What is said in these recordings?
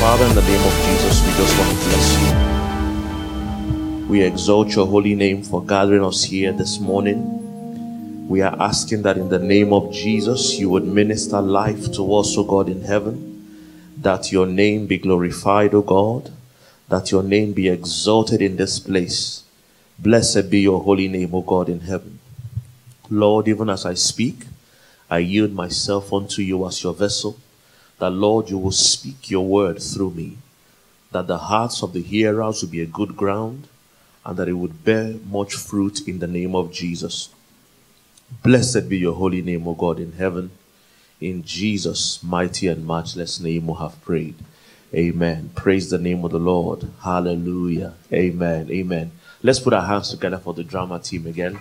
Father, in the name of Jesus, we just want to bless you. We exalt your holy name for gathering us here this morning. We are asking that in the name of Jesus, you would minister life to us, O God, in heaven, that your name be glorified, O God, that your name be exalted in this place. Blessed be your holy name, O God, in heaven. Lord, even as I speak, I yield myself unto you as your vessel that Lord, you will speak your word through me, that the hearts of the hearers will be a good ground, and that it would bear much fruit in the name of Jesus. Blessed be your holy name, O God in heaven. In Jesus' mighty and matchless name we have prayed. Amen. Praise the name of the Lord. Hallelujah. Amen. Amen. Let's put our hands together for the drama team again.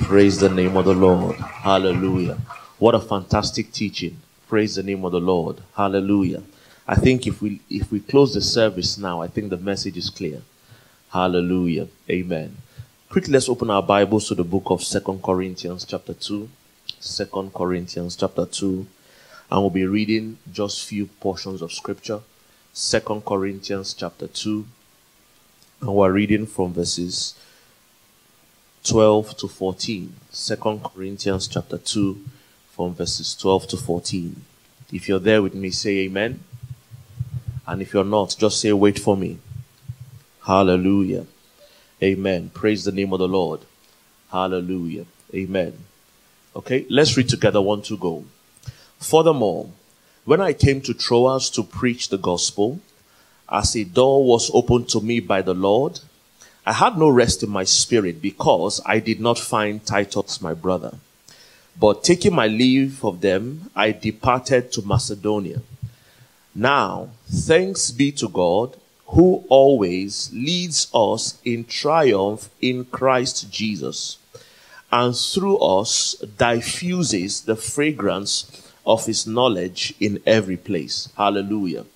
Praise the name of the Lord. Hallelujah. What a fantastic teaching. Praise the name of the Lord. Hallelujah. I think if we if we close the service now, I think the message is clear. Hallelujah. Amen. Quickly let's open our Bibles to the book of Second Corinthians chapter 2. Second Corinthians chapter 2. And we'll be reading just few portions of scripture. Second Corinthians chapter 2. And we're reading from verses 12 to 14. Second Corinthians chapter 2 from verses 12 to 14. If you're there with me, say amen. And if you're not, just say, wait for me. Hallelujah. Amen. Praise the name of the Lord. Hallelujah. Amen. Okay, let's read together one to go. Furthermore, when I came to Troas to preach the gospel, as a door was opened to me by the Lord, I had no rest in my spirit because I did not find Titus my brother. But taking my leave of them, I departed to Macedonia. Now, thanks be to God, who always leads us in triumph in Christ Jesus, and through us diffuses the fragrance of his knowledge in every place. Hallelujah.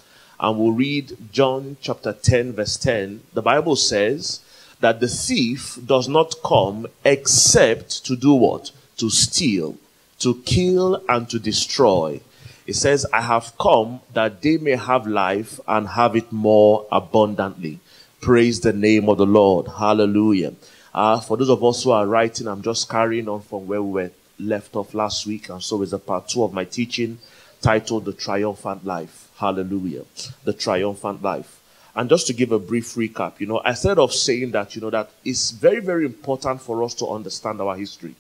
And we'll read John chapter 10, verse 10. The Bible says that the thief does not come except to do what? To steal, to kill, and to destroy. It says, I have come that they may have life and have it more abundantly. Praise the name of the Lord. Hallelujah. Uh, for those of us who are writing, I'm just carrying on from where we were left off last week. And so is a part two of my teaching titled The Triumphant Life. Hallelujah. The Triumphant Life. And just to give a brief recap, you know, instead of saying that, you know, that it's very, very important for us to understand our history.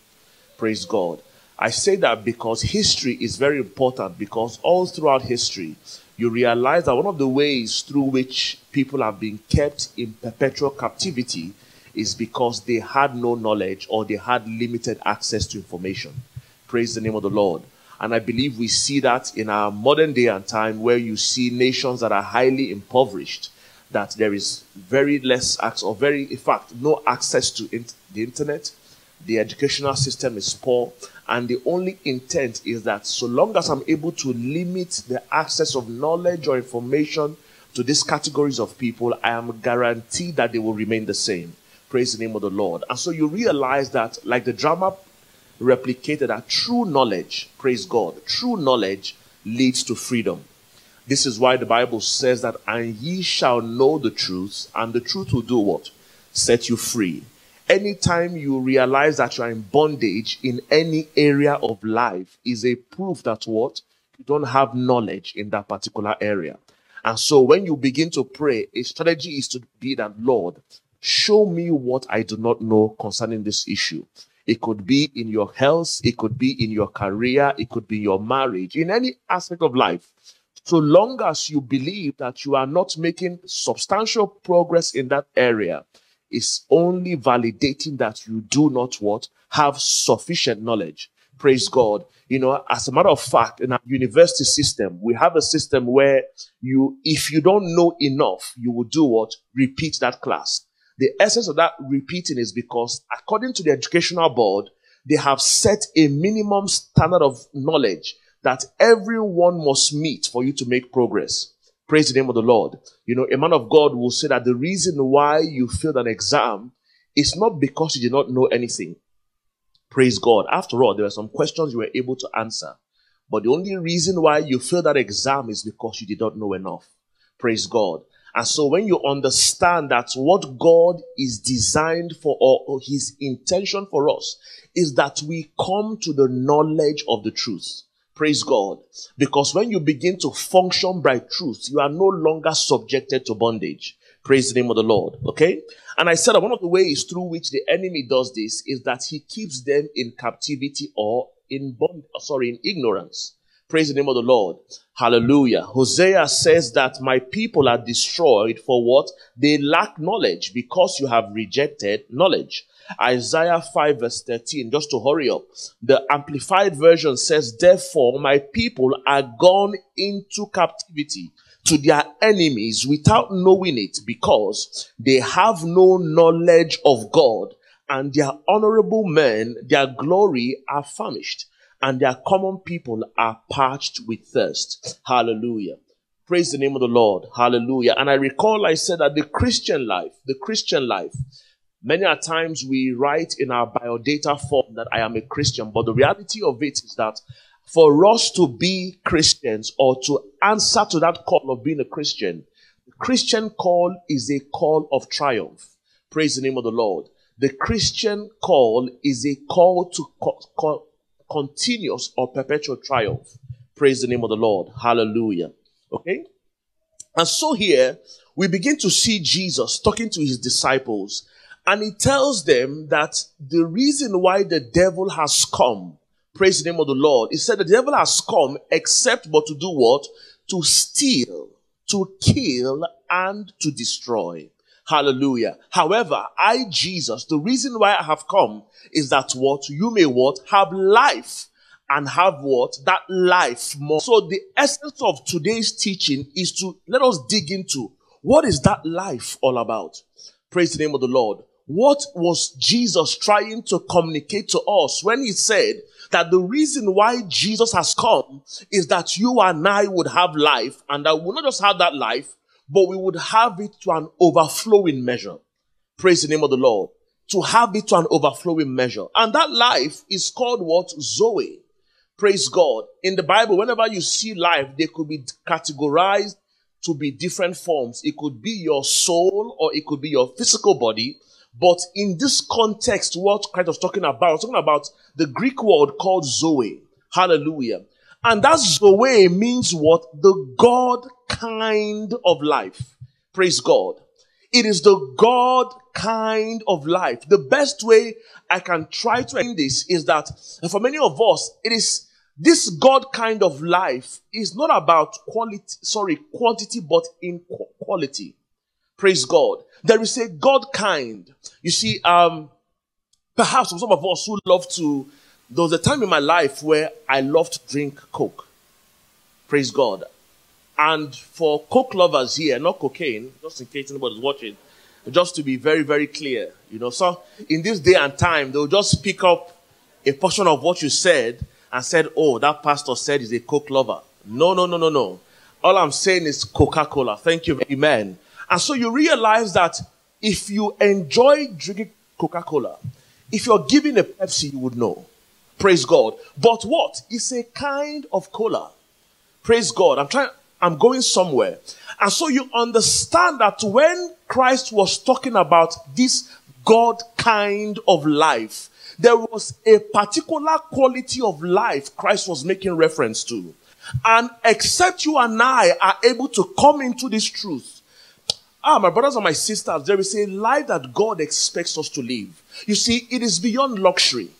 Praise God. I say that because history is very important because all throughout history, you realize that one of the ways through which people have been kept in perpetual captivity is because they had no knowledge or they had limited access to information. Praise the name of the Lord. And I believe we see that in our modern day and time where you see nations that are highly impoverished, that there is very less access, or very, in fact, no access to the internet, the educational system is poor, and the only intent is that so long as I'm able to limit the access of knowledge or information to these categories of people, I am guaranteed that they will remain the same. Praise the name of the Lord. And so you realize that, like the drama replicated, that true knowledge, praise God, true knowledge leads to freedom. This is why the Bible says that, and ye shall know the truth, and the truth will do what? Set you free. Anytime you realize that you are in bondage in any area of life is a proof that what? You don't have knowledge in that particular area. And so when you begin to pray, a strategy is to be that, Lord, show me what I do not know concerning this issue. It could be in your health, it could be in your career, it could be your marriage, in any aspect of life. So long as you believe that you are not making substantial progress in that area, is only validating that you do not what have sufficient knowledge. Praise God. You know, as a matter of fact, in our university system, we have a system where you, if you don't know enough, you will do what? Repeat that class. The essence of that repeating is because according to the educational board, they have set a minimum standard of knowledge that everyone must meet for you to make progress. Praise the name of the Lord. You know, a man of God will say that the reason why you failed an exam is not because you did not know anything. Praise God. After all, there were some questions you were able to answer. But the only reason why you failed that exam is because you did not know enough. Praise God. And so when you understand that what God is designed for or his intention for us is that we come to the knowledge of the truth. Praise God. Because when you begin to function by truth, you are no longer subjected to bondage. Praise the name of the Lord. Okay? And I said that one of the ways through which the enemy does this is that he keeps them in captivity or in bond, sorry, in ignorance. Praise the name of the Lord. Hallelujah. Hosea says that my people are destroyed for what? They lack knowledge because you have rejected knowledge. Isaiah 5 verse 13, just to hurry up. The amplified version says, therefore my people are gone into captivity to their enemies without knowing it because they have no knowledge of God and their honorable men, their glory are famished and their common people are parched with thirst. Hallelujah. Praise the name of the Lord. Hallelujah. And I recall I said that the Christian life, the Christian life, many a times we write in our biodata form that I am a Christian, but the reality of it is that for us to be Christians or to answer to that call of being a Christian, the Christian call is a call of triumph. Praise the name of the Lord. The Christian call is a call to co- co- continuous or perpetual triumph. Praise the name of the Lord. Hallelujah. Okay? And so here we begin to see Jesus talking to his disciples, and he tells them that the reason why the devil has come, praise the name of the Lord, he said the devil has come except but to do what? To steal, to kill, and to destroy. Hallelujah. However, I, Jesus, the reason why I have come is that what you may what have life and have what that life more. So the essence of today's teaching is to let us dig into what is that life all about. Praise the name of the Lord. What was Jesus trying to communicate to us when he said that the reason why Jesus has come is that you and I would have life and that we not just have that life, but we would have it to an overflowing measure. Praise the name of the Lord. To have it to an overflowing measure. And that life is called what? Zoe. Praise God. In the Bible, whenever you see life, they could be categorized to be different forms. It could be your soul or it could be your physical body. But in this context, what Christ was talking about, was talking about the Greek word called Zoe. Hallelujah. And that Zoe means what? The God kind of life. Praise God. It is the God kind of life. The best way I can try to end this is that for many of us, it is this God kind of life is not about quality, sorry, quantity, but in quality. Praise God. There is a God kind. You see, um, perhaps some of us who love to there was a time in my life where I loved to drink Coke. Praise God. And for Coke lovers here, not cocaine, just in case anybody's watching, just to be very, very clear, you know, so in this day and time, they'll just pick up a portion of what you said and said, oh, that pastor said he's a Coke lover. No, no, no, no, no. All I'm saying is Coca-Cola. Thank you. Amen. And so you realize that if you enjoy drinking Coca-Cola, if you're giving a Pepsi, you would know. Praise God. But what? It's a kind of cola. Praise God. I'm trying, I'm going somewhere. And so you understand that when Christ was talking about this God kind of life, there was a particular quality of life Christ was making reference to. And except you and I are able to come into this truth, ah, my brothers and my sisters, there is a life that God expects us to live. You see, it is beyond luxury.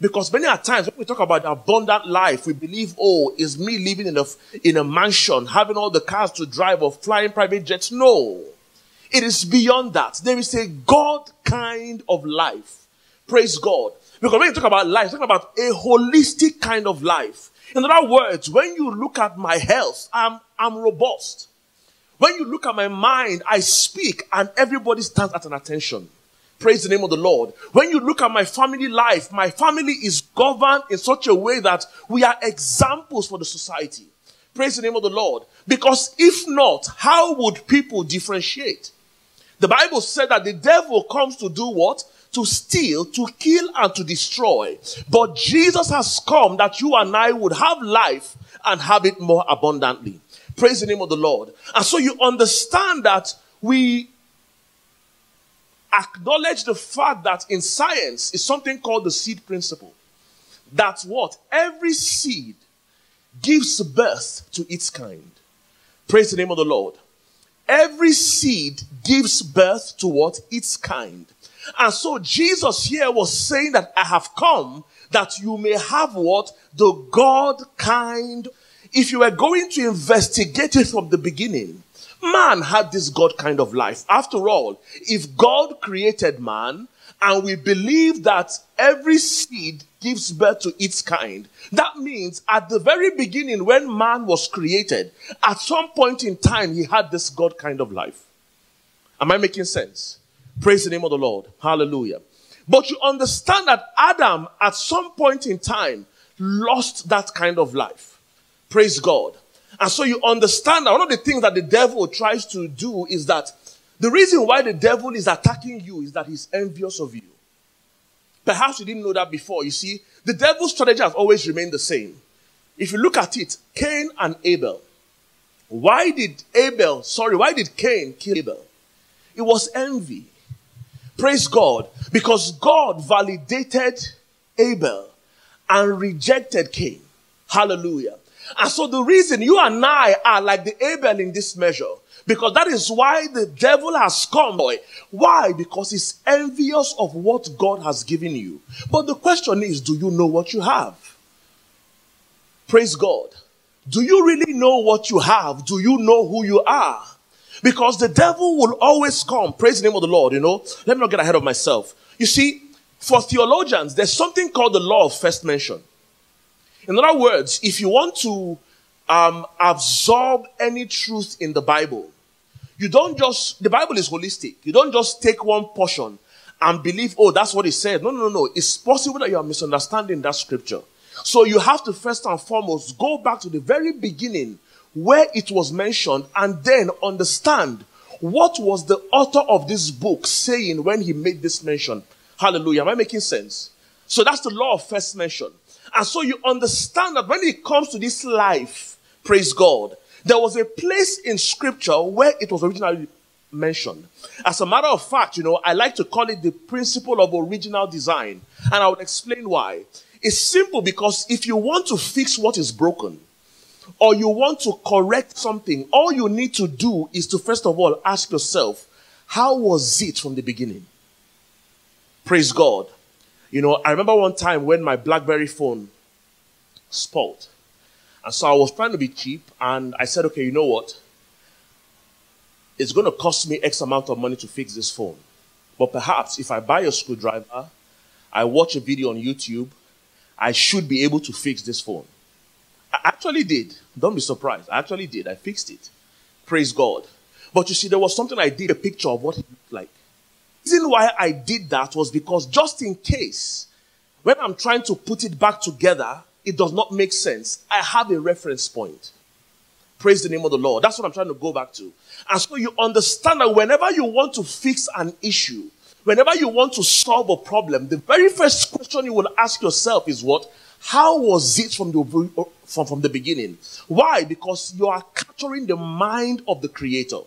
Because many times when we talk about abundant life, we believe, oh, is me living in a, in a mansion, having all the cars to drive or flying private jets. No. It is beyond that. There is a God kind of life. Praise God. Because when you talk about life, talking about a holistic kind of life. In other words, when you look at my health, I'm, I'm robust. When you look at my mind, I speak and everybody stands at an attention. Praise the name of the Lord. When you look at my family life, my family is governed in such a way that we are examples for the society. Praise the name of the Lord. Because if not, how would people differentiate? The Bible said that the devil comes to do what? To steal, to kill, and to destroy. But Jesus has come that you and I would have life and have it more abundantly. Praise the name of the Lord. And so you understand that we acknowledge the fact that in science is something called the seed principle. That's what? Every seed gives birth to its kind. Praise the name of the Lord. Every seed gives birth to what? Its kind. And so Jesus here was saying that I have come that you may have what? The God kind. If you were going to investigate it from the beginning, man had this God kind of life. After all, if God created man and we believe that every seed gives birth to its kind, that means at the very beginning when man was created, at some point in time, he had this God kind of life. Am I making sense? Praise the name of the Lord. Hallelujah. But you understand that Adam, at some point in time, lost that kind of life. Praise God. And so you understand that one of the things that the devil tries to do is that the reason why the devil is attacking you is that he's envious of you. Perhaps you didn't know that before. You see, the devil's strategy has always remained the same. If you look at it, Cain and Abel. Why did Abel, sorry, why did Cain kill Abel? It was envy. Praise God. Because God validated Abel and rejected Cain. Hallelujah. And so the reason you and I are like the Abel in this measure, because that is why the devil has come. Boy. Why? Because he's envious of what God has given you. But the question is, do you know what you have? Praise God. Do you really know what you have? Do you know who you are? Because the devil will always come. Praise the name of the Lord, you know. Let me not get ahead of myself. You see, for theologians, there's something called the law of first mention. In other words, if you want to um, absorb any truth in the Bible, you don't just, the Bible is holistic. You don't just take one portion and believe, oh, that's what it said. No, no, no, no. It's possible that you are misunderstanding that scripture. So you have to first and foremost go back to the very beginning where it was mentioned and then understand what was the author of this book saying when he made this mention. Hallelujah. Am I making sense? So that's the law of first mention. And so you understand that when it comes to this life, praise God, there was a place in scripture where it was originally mentioned. As a matter of fact, you know, I like to call it the principle of original design. And I will explain why. It's simple because if you want to fix what is broken, or you want to correct something, all you need to do is to first of all ask yourself, how was it from the beginning? Praise God. You know, I remember one time when my Blackberry phone spoiled. And so I was trying to be cheap and I said, okay, you know what? It's going to cost me X amount of money to fix this phone. But perhaps if I buy a screwdriver, I watch a video on YouTube, I should be able to fix this phone. I actually did. Don't be surprised. I actually did. I fixed it. Praise God. But you see, there was something I did, a picture of what it looked like. Reason why I did that was because just in case, when I'm trying to put it back together, it does not make sense. I have a reference point. Praise the name of the Lord. That's what I'm trying to go back to. And so you understand that whenever you want to fix an issue, whenever you want to solve a problem, the very first question you will ask yourself is what? How was it from the, uh, from, from the beginning? Why? Because you are capturing the mind of the Creator.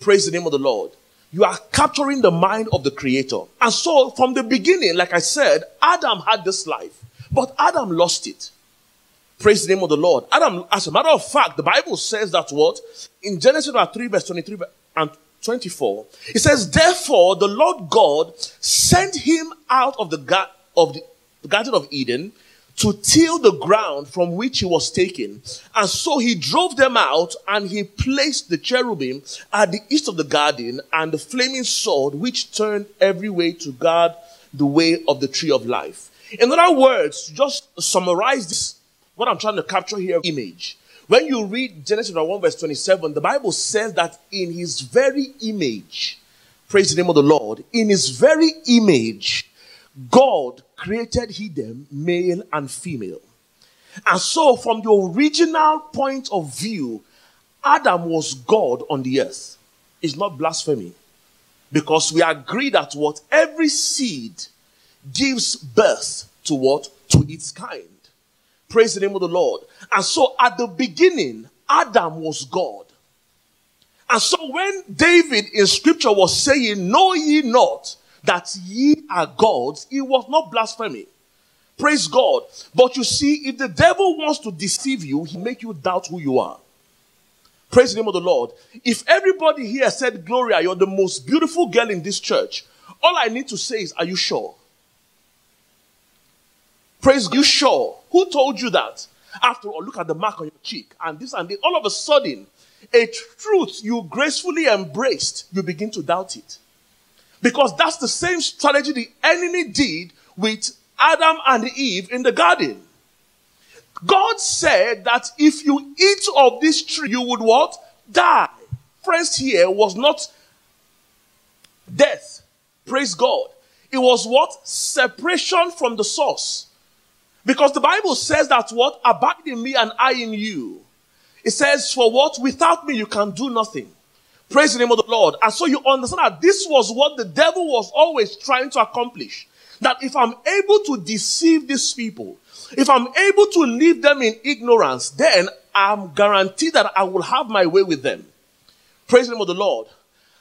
Praise the name of the Lord. You are capturing the mind of the Creator. And so, from the beginning, like I said, Adam had this life, but Adam lost it. Praise the name of the Lord. Adam, as a matter of fact, the Bible says that what? In Genesis 3, verse 23 and 24, it says, Therefore, the Lord God sent him out of the, of the Garden of Eden to till the ground from which he was taken. And so he drove them out and he placed the cherubim at the east of the garden and the flaming sword which turned every way to guard the way of the tree of life. In other words, just summarize this, what I'm trying to capture here image. When you read Genesis 1 verse 27, the Bible says that in his very image, praise the name of the Lord, in his very image, God created he them male and female. And so, from the original point of view, Adam was God on the earth. It's not blasphemy. Because we agree that what every seed gives birth to what? To its kind. Praise the name of the Lord. And so at the beginning, Adam was God. And so when David in scripture was saying, Know ye not that ye are gods, it was not blasphemy. Praise God. But you see, if the devil wants to deceive you, he make you doubt who you are. Praise the name of the Lord. If everybody here said, Gloria, you're the most beautiful girl in this church, all I need to say is, Are you sure? Praise. You sure? Who told you that? After all, look at the mark on your cheek and this and this. All of a sudden, a truth you gracefully embraced, you begin to doubt it. Because that's the same strategy the enemy did with Adam and Eve in the garden. God said that if you eat of this tree, you would what? Die. Friends, here was not death. Praise God. It was what? Separation from the source. Because the Bible says that what? Abide in me and I in you. It says, for what? Without me you can do nothing. Praise the name of the Lord. And so you understand that this was what the devil was always trying to accomplish. That if I'm able to deceive these people, if I'm able to leave them in ignorance, then I'm guaranteed that I will have my way with them. Praise the name of the Lord.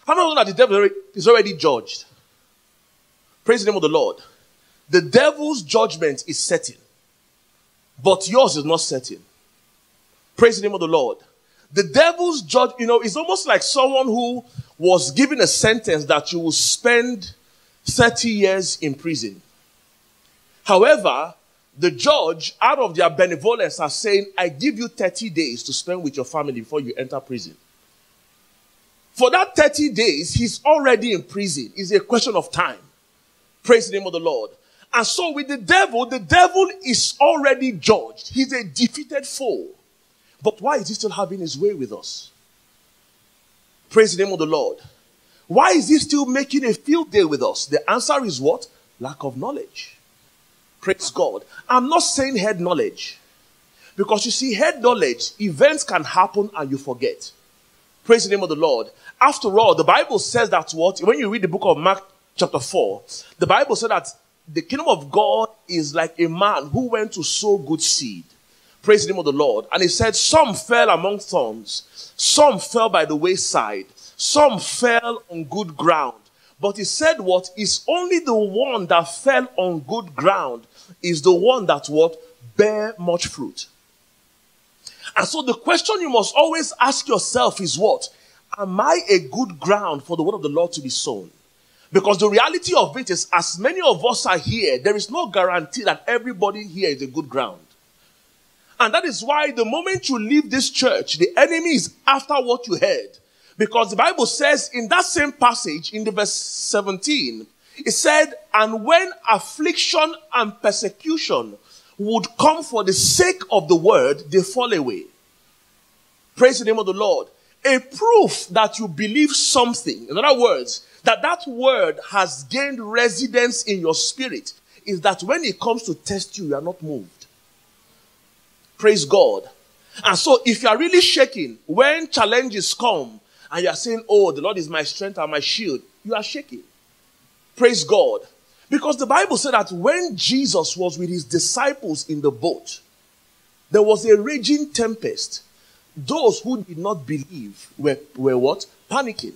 How many know that the devil is already judged? Praise the name of the Lord. The devil's judgment is certain, but yours is not certain. Praise the name of the Lord. The devil's judge, you know, is almost like someone who was given a sentence that you will spend 30 years in prison. However, the judge, out of their benevolence, are saying, I give you 30 days to spend with your family before you enter prison. For that 30 days, he's already in prison. It's a question of time. Praise the name of the Lord. And so with the devil, the devil is already judged. He's a defeated foe. But why is he still having his way with us? Praise the name of the Lord. Why is he still making a field day with us? The answer is what? Lack of knowledge. Praise God. I'm not saying head knowledge. Because you see, head knowledge, events can happen and you forget. Praise the name of the Lord. After all, the Bible says that what? When you read the book of Mark, chapter 4, the Bible said that the kingdom of God is like a man who went to sow good seed. Praise the name of the Lord. And he said, Some fell among thorns, some fell by the wayside, some fell on good ground. But he said, What is only the one that fell on good ground is the one that what bear much fruit. And so the question you must always ask yourself is what? Am I a good ground for the word of the Lord to be sown? Because the reality of it is, as many of us are here, there is no guarantee that everybody here is a good ground. And that is why the moment you leave this church, the enemy is after what you heard. Because the Bible says in that same passage, in the verse 17, it said, and when affliction and persecution would come for the sake of the word, they fall away. Praise the name of the Lord. A proof that you believe something, in other words, that that word has gained residence in your spirit, is that when it comes to test you, you are not moved. Praise God. And so if you are really shaking when challenges come and you are saying, Oh, the Lord is my strength and my shield, you are shaking. Praise God. Because the Bible said that when Jesus was with his disciples in the boat, there was a raging tempest. Those who did not believe were, were what? Panicking.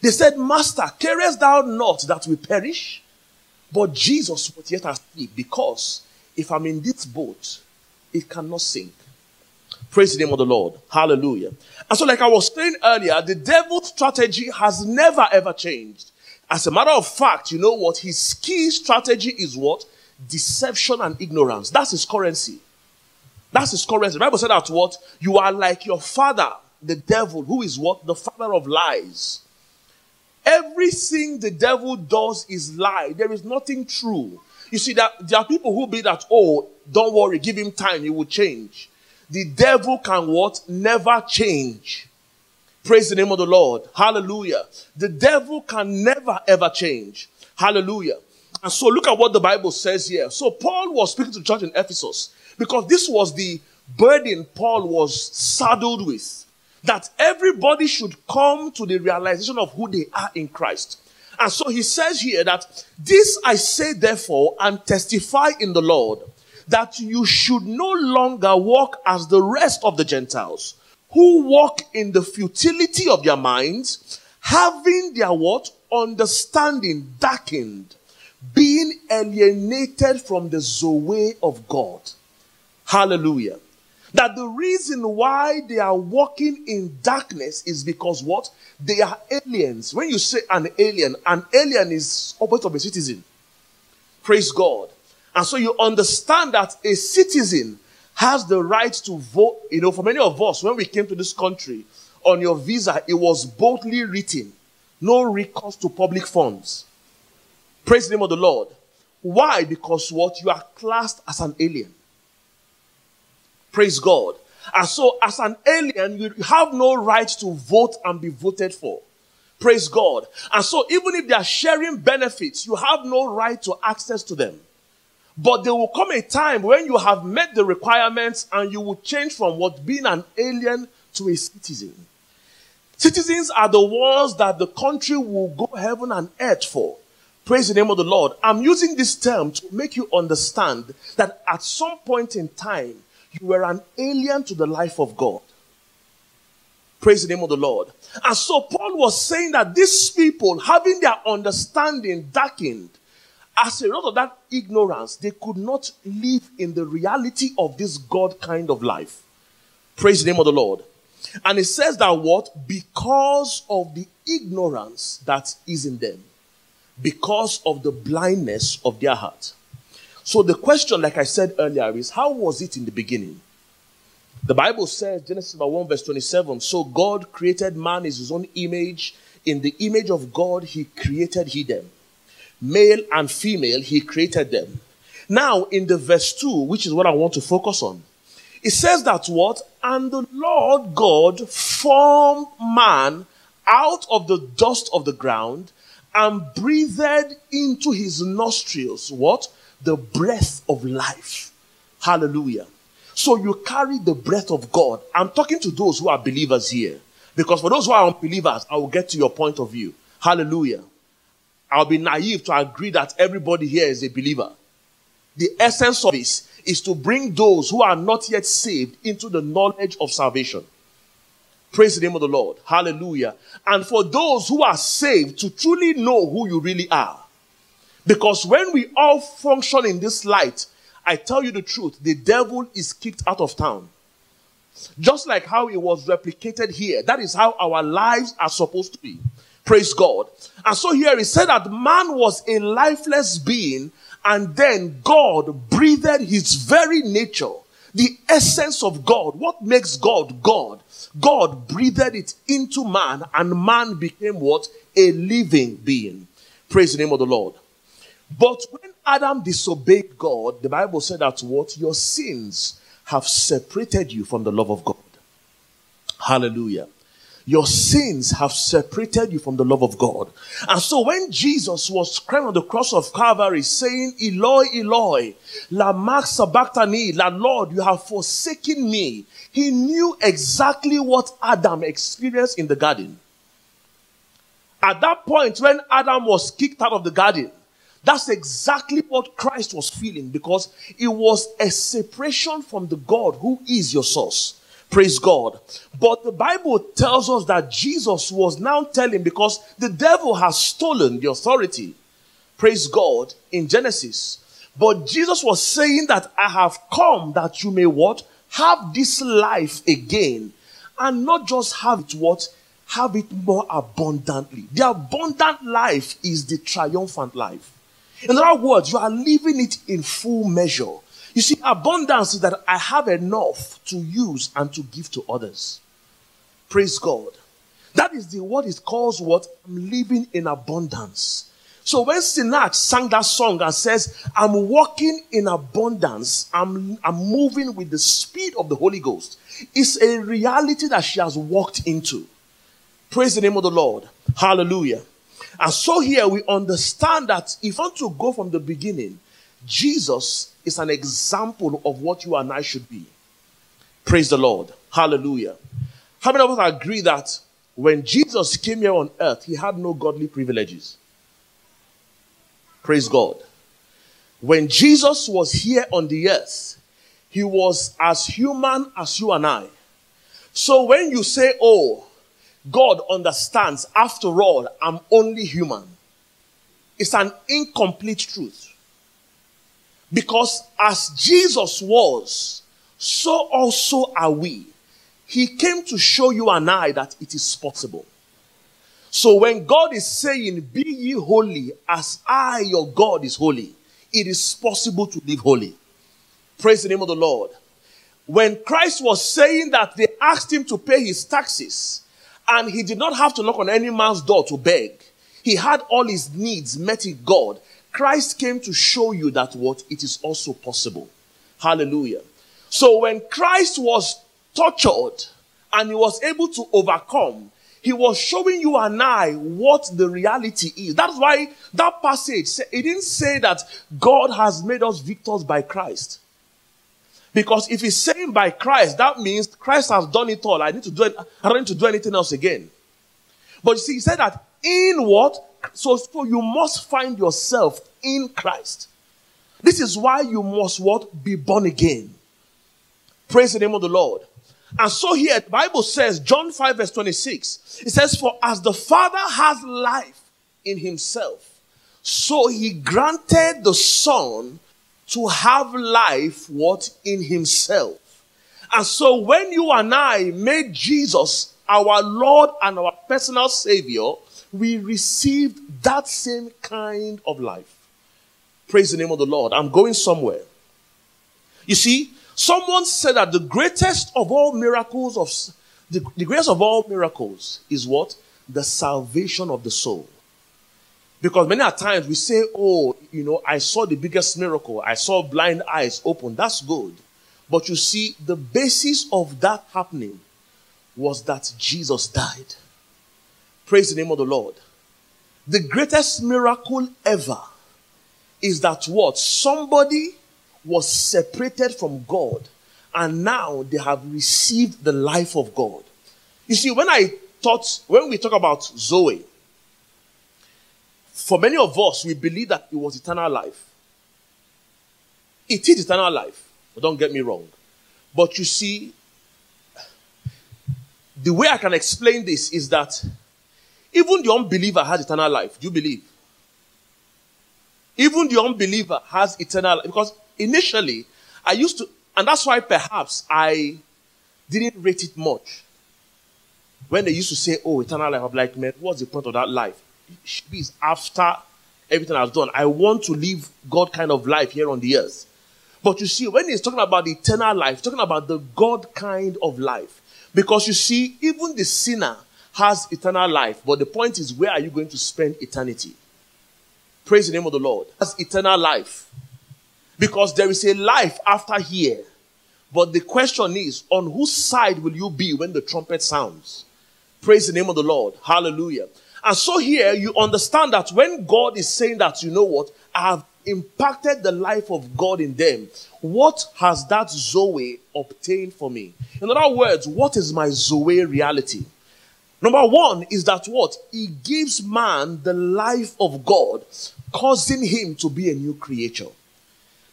They said, Master, carest thou not that we perish? But Jesus was yet asleep because if I'm in this boat, it cannot sink. Praise the name of the Lord. Hallelujah. And so, like I was saying earlier, the devil's strategy has never ever changed. As a matter of fact, you know what? His key strategy is what? Deception and ignorance. That's his currency. That's his currency. The Bible said that what? You are like your father, the devil, who is what? The father of lies. Everything the devil does is lie. There is nothing true. You see that there are people who be that, oh, don't worry, give him time, he will change. The devil can what? Never change. Praise the name of the Lord. Hallelujah. The devil can never ever change. Hallelujah. And so look at what the Bible says here. So Paul was speaking to the church in Ephesus because this was the burden Paul was saddled with. That everybody should come to the realization of who they are in Christ. And so he says here that this I say therefore and testify in the Lord that you should no longer walk as the rest of the Gentiles who walk in the futility of their minds, having their what? Understanding darkened, being alienated from the Zoe of God. Hallelujah. That the reason why they are walking in darkness is because what? They are aliens. When you say an alien, an alien is opposite of a citizen. Praise God. And so you understand that a citizen has the right to vote. You know, for many of us, when we came to this country, on your visa, it was boldly written no recourse to public funds. Praise the name of the Lord. Why? Because what? You are classed as an alien. Praise God. And so, as an alien, you have no right to vote and be voted for. Praise God. And so, even if they are sharing benefits, you have no right to access to them. But there will come a time when you have met the requirements and you will change from what being an alien to a citizen. Citizens are the ones that the country will go heaven and earth for. Praise the name of the Lord. I'm using this term to make you understand that at some point in time, you were an alien to the life of God. Praise the name of the Lord. And so Paul was saying that these people, having their understanding darkened, as a result of that ignorance, they could not live in the reality of this God kind of life. Praise the name of the Lord. And it says that what? Because of the ignorance that is in them, because of the blindness of their heart. So the question, like I said earlier, is how was it in the beginning? The Bible says, Genesis 1, verse 27, so God created man in his own image. In the image of God, he created he them. Male and female, he created them. Now, in the verse 2, which is what I want to focus on, it says that what? And the Lord God formed man out of the dust of the ground and breathed into his nostrils what? The breath of life. Hallelujah. So you carry the breath of God. I'm talking to those who are believers here. Because for those who are unbelievers, I will get to your point of view. Hallelujah. I'll be naive to agree that everybody here is a believer. The essence of this is to bring those who are not yet saved into the knowledge of salvation. Praise the name of the Lord. Hallelujah. And for those who are saved to truly know who you really are. Because when we all function in this light, I tell you the truth, the devil is kicked out of town. Just like how it was replicated here. That is how our lives are supposed to be. Praise God. And so here he said that man was a lifeless being, and then God breathed his very nature, the essence of God. What makes God God? God breathed it into man, and man became what? A living being. Praise the name of the Lord. But when Adam disobeyed God, the Bible said that what? Your sins have separated you from the love of God. Hallelujah. Your sins have separated you from the love of God. And so when Jesus was crying on the cross of Calvary saying, Eloi, Eloi, lama sabachthani, la Lord, you have forsaken me. He knew exactly what Adam experienced in the garden. At that point when Adam was kicked out of the garden, that's exactly what Christ was feeling because it was a separation from the God who is your source. Praise God. But the Bible tells us that Jesus was now telling because the devil has stolen the authority. Praise God in Genesis. But Jesus was saying that I have come that you may what? Have this life again. And not just have it what? Have it more abundantly. The abundant life is the triumphant life. In other words, you are living it in full measure. You see, abundance is that I have enough to use and to give to others. Praise God. That is the what it calls what I'm living in abundance. So when Sinach sang that song and says, I'm walking in abundance, I'm, I'm moving with the speed of the Holy Ghost, it's a reality that she has walked into. Praise the name of the Lord. Hallelujah. And so here we understand that if I want to go from the beginning, Jesus is an example of what you and I should be. Praise the Lord. Hallelujah. How many of us agree that when Jesus came here on earth, he had no godly privileges? Praise God. When Jesus was here on the earth, he was as human as you and I. So when you say, oh, God understands, after all, I'm only human, it's an incomplete truth. Because as Jesus was, so also are we. He came to show you and I that it is possible. So when God is saying, Be ye holy as I, your God, is holy, it is possible to live holy. Praise the name of the Lord. When Christ was saying that they asked him to pay his taxes, and he did not have to knock on any man's door to beg, he had all his needs met in God. Christ came to show you that what it is also possible. Hallelujah. So when Christ was tortured and he was able to overcome, he was showing you and I what the reality is. That's why that passage, it didn't say that God has made us victors by Christ. Because if he's saying by Christ, that means Christ has done it all. I need to do. I don't need to do anything else again. But you see, he said that in what? So, so you must find yourself in Christ. This is why you must what? Be born again. Praise the name of the Lord. And so here, the Bible says, John 5 verse 26, it says, For as the Father has life in himself, so he granted the Son to have life, what? In himself. And so when you and I made Jesus our Lord and our personal Savior, we received that same kind of life. Praise the name of the Lord. I'm going somewhere. You see, Someone said that the greatest of all miracles of the, the greatest of all miracles is what? The salvation of the soul. Because many times we say, oh, you know, I saw the biggest miracle. I saw blind eyes open. That's good. But you see, the basis of that happening was that Jesus died. Praise the name of the Lord. The greatest miracle ever is that what? Somebody was separated from God and now they have received the life of God. You see, when I thought, when we talk about Zoe, for many of us, we believe that it was eternal life. It is eternal life, but don't get me wrong. But you see, the way I can explain this is that even the unbeliever has eternal life. Do you believe? Even the unbeliever has eternal life. Because initially, I used to, and that's why perhaps I didn't rate it much. When they used to say, oh, eternal life, I'm like, man, what's the point of that life? Be after everything I've done. I want to live God kind of life here on the earth. But you see, when he's talking about eternal life, talking about the God kind of life. Because you see, even the sinner has eternal life. But the point is, where are you going to spend eternity? Praise the name of the Lord. That's eternal life. Because there is a life after here. But the question is, on whose side will you be when the trumpet sounds? Praise the name of the Lord. Hallelujah. And so here you understand that when God is saying that, you know what? I have impacted the life of God in them. What has that Zoe obtained for me? In other words, what is my Zoe reality? Number one is that what? He gives man the life of God, causing him to be a new creature.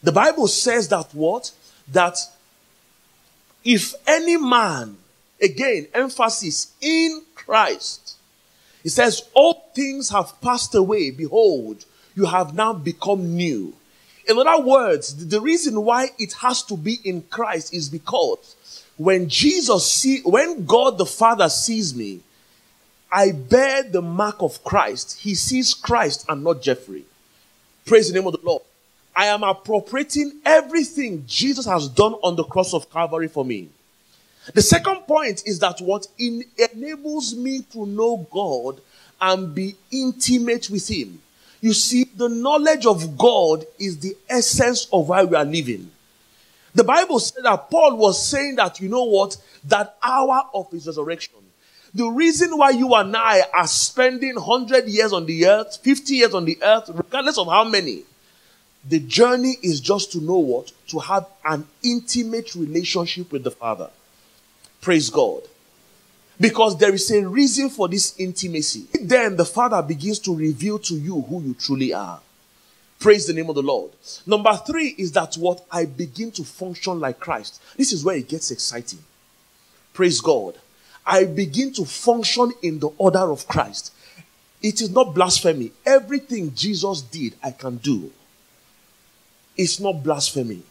The Bible says that what? That if any man, again, emphasis in Christ, it says, all things have passed away. Behold, you have now become new. In other words, the reason why it has to be in Christ is because when Jesus see, when God the Father sees me, I bear the mark of Christ. He sees Christ and not Jeffrey. Praise the name of the Lord. I am appropriating everything Jesus has done on the cross of Calvary for me. The second point is that what enables me to know God and be intimate with Him. You see, the knowledge of God is the essence of why we are living. The Bible said that Paul was saying that, you know what, that hour of his resurrection. The reason why you and I are spending 100 years on the earth, 50 years on the earth, regardless of how many, the journey is just to know what? To have an intimate relationship with the Father. Praise God. Because there is a reason for this intimacy. Then the Father begins to reveal to you who you truly are. Praise the name of the Lord. Number three is that what I begin to function like Christ. This is where it gets exciting. Praise God. I begin to function in the order of Christ. It is not blasphemy. Everything Jesus did, I can do. It's not blasphemy.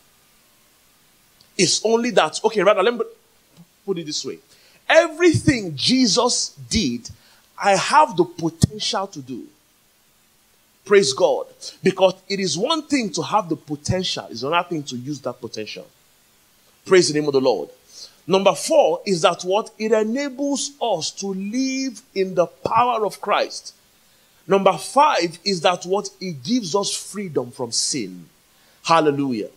It's only that, okay, rather, let me put it this way. Everything Jesus did, I have the potential to do. Praise God. Because it is one thing to have the potential, it's another thing to use that potential. Praise the name of the Lord. Number four is that what? It enables us to live in the power of Christ. Number five is that what? It gives us freedom from sin. Hallelujah.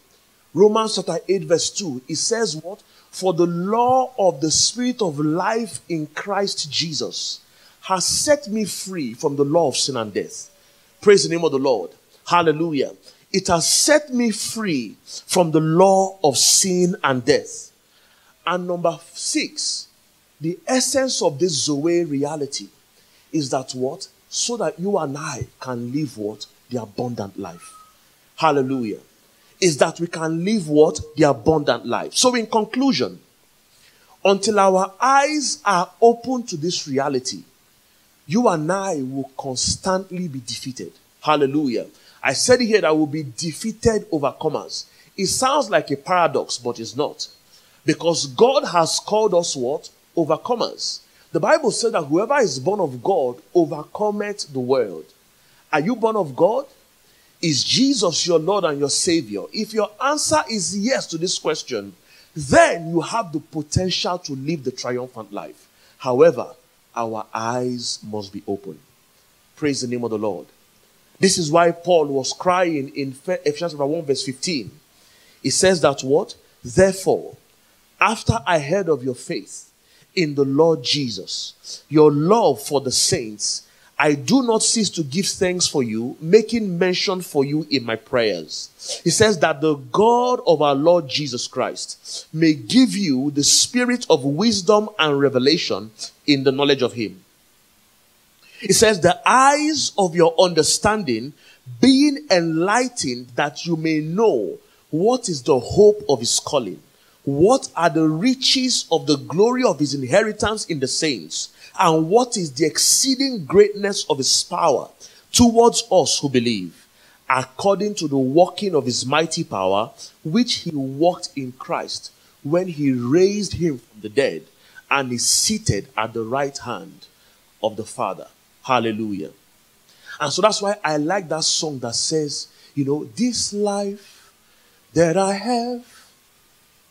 Romans chapter 8, verse 2, it says what? For the law of the Spirit of life in Christ Jesus has set me free from the law of sin and death. Praise the name of the Lord. Hallelujah. It has set me free from the law of sin and death. And number six, the essence of this Zoe reality is that what? So that you and I can live what? The abundant life. Hallelujah. Is that we can live what? The abundant life. So, in conclusion, until our eyes are open to this reality, you and I will constantly be defeated. Hallelujah. I said here that we'll be defeated overcomers. It sounds like a paradox, but it's not. Because God has called us what? Overcomers. The Bible said that whoever is born of God overcometh the world. Are you born of God? Is Jesus your Lord and your Savior? If your answer is yes to this question, then you have the potential to live the triumphant life. However, our eyes must be open. Praise the name of the Lord. This is why Paul was crying in Ephesians 1 verse 15. He says that what? Therefore, after I heard of your faith in the Lord Jesus, your love for the saints, I do not cease to give thanks for you, making mention for you in my prayers. He says that the God of our Lord Jesus Christ may give you the spirit of wisdom and revelation in the knowledge of Him. He says, the eyes of your understanding being enlightened that you may know what is the hope of His calling what are the riches of the glory of his inheritance in the saints? And what is the exceeding greatness of his power towards us who believe? According to the working of his mighty power, which he worked in Christ when he raised him from the dead and is seated at the right hand of the Father. Hallelujah. And so that's why I like that song that says, you know, this life that I have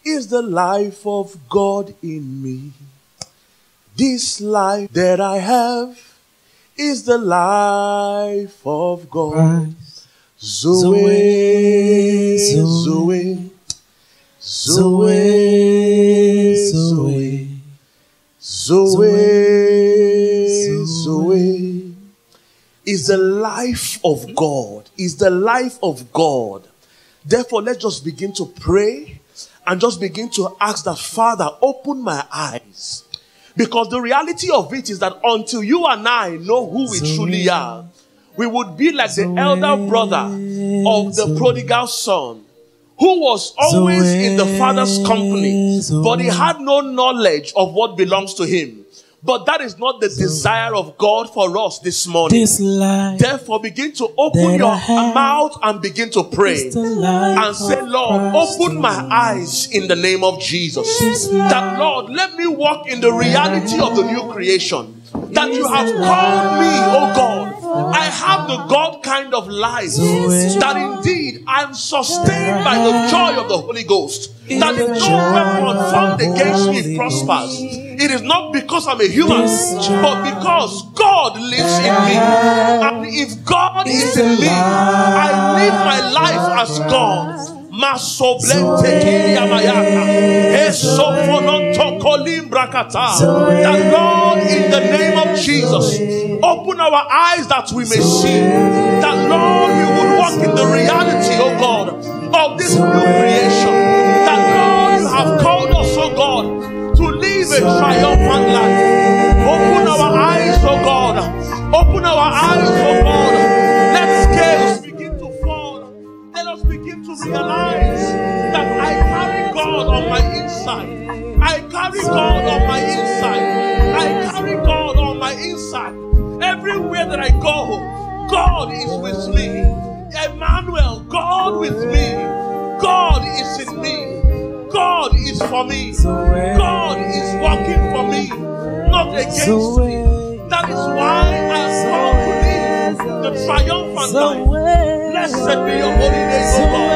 is the life of God in me. This life that I have is the life of God. Zoe, Zoe, Zoe, Zoe, Zoe, Zoe, is the life of God, is the life of God. Therefore, let's just begin to pray and just begin to ask that, Father, open my eyes. Because the reality of it is that until you and I know who we truly are, we would be like the elder brother of the prodigal son who was always in the father's company, but he had no knowledge of what belongs to him. But that is not the desire of God for us this morning. This Therefore, begin to open your mouth and begin to pray and say, Lord, open my eyes in the name of Jesus. That, Lord, let me walk in the reality of the new creation. That you have called me, oh God. I have the God kind of life. That indeed I'm sustained by the joy of the Holy Ghost. That no weapon formed against me prospers. It is not because I'm a human, but because God lives in me. And if God is in me, I live my life as God. That Lord, in the name of Jesus, open our eyes that we may see. That Lord, we would walk in the reality, oh God, of this new creation. That Lord, you have called us, oh God, to live a triumphant Blessed be your holy name, O God.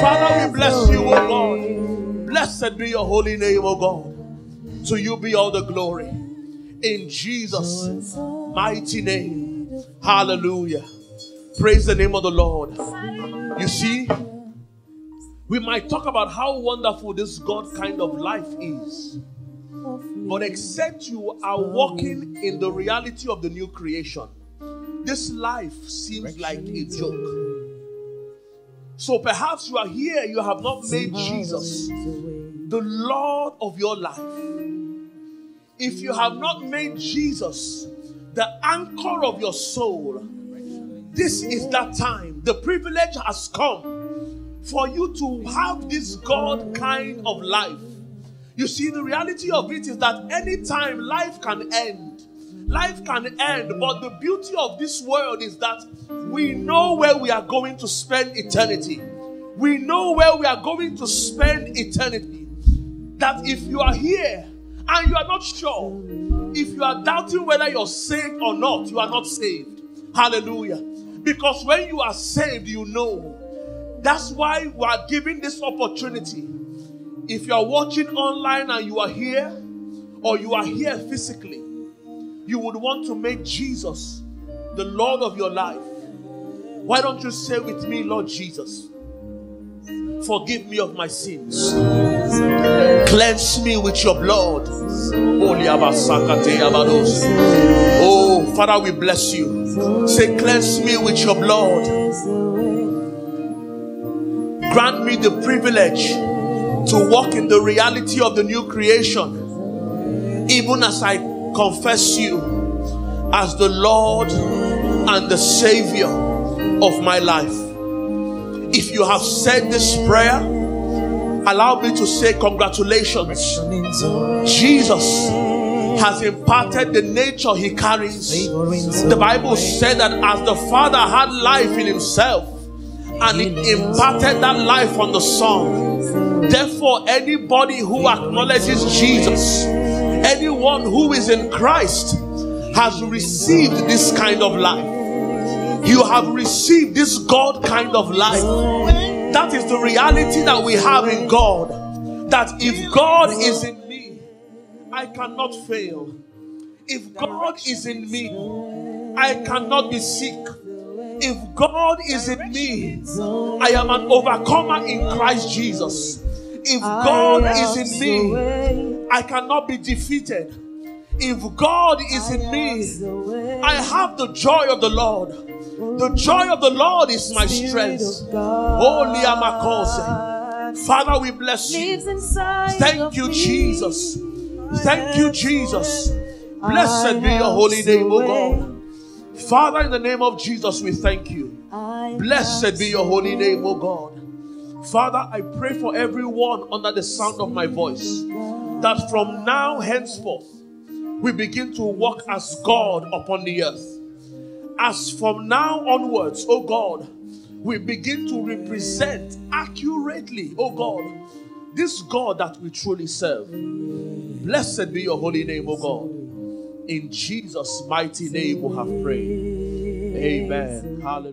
Father, we bless you, O God. Blessed be your holy name, O God. To you be all the glory. In Jesus' mighty name. Hallelujah. Praise the name of the Lord. You see, we might talk about how wonderful this God kind of life is. But except you are walking in the reality of the new creation, this life seems like a joke. So perhaps you are here, you have not made Jesus the Lord of your life. If you have not made Jesus the anchor of your soul, this is that time. The privilege has come for you to have this God kind of life. You see, the reality of it is that anytime life can end, life can end, but the beauty of this world is that we know where we are going to spend eternity. We know where we are going to spend eternity. That if you are here and you are not sure, if you are doubting whether you're saved or not, you are not saved. Hallelujah. Because when you are saved, you know. That's why we are giving this opportunity. If you are watching online and you are here, or you are here physically, you would want to make Jesus the Lord of your life. Why don't you say with me, Lord Jesus, forgive me of my sins, cleanse me with your blood. Oh, Father, we bless you. Say, cleanse me with your blood. Grant me the privilege to walk in the reality of the new creation, even as I confess you as the Lord and the Savior of my life. If you have said this prayer, allow me to say congratulations. Jesus has imparted the nature he carries. The Bible said that as the Father had life in himself and he imparted that life on the Son, therefore, anybody who acknowledges Jesus, anyone who is in Christ, has received this kind of life. You have received this God kind of life. That is the reality that we have in God. That if God is in me, I cannot fail. If God is in me, I cannot be sick. If God is in me, I am an overcomer in Christ Jesus. If God is in me, I cannot be defeated. If God is in me, I have the joy of the Lord. The joy of the Lord is my strength. Holy oh, Amakose. Father, we bless you. Thank you, Jesus. Thank you, Jesus. Blessed be your holy name, O God. Father, in the name of Jesus, we thank you. Blessed be your holy name, O God. Father, I pray for everyone under the sound of my voice that from now henceforth we begin to walk as God upon the earth. As from now onwards, oh God, we begin to represent accurately, oh God, this God that we truly serve. Blessed be your holy name, oh God. In Jesus' mighty name we have prayed. Amen. Hallelujah.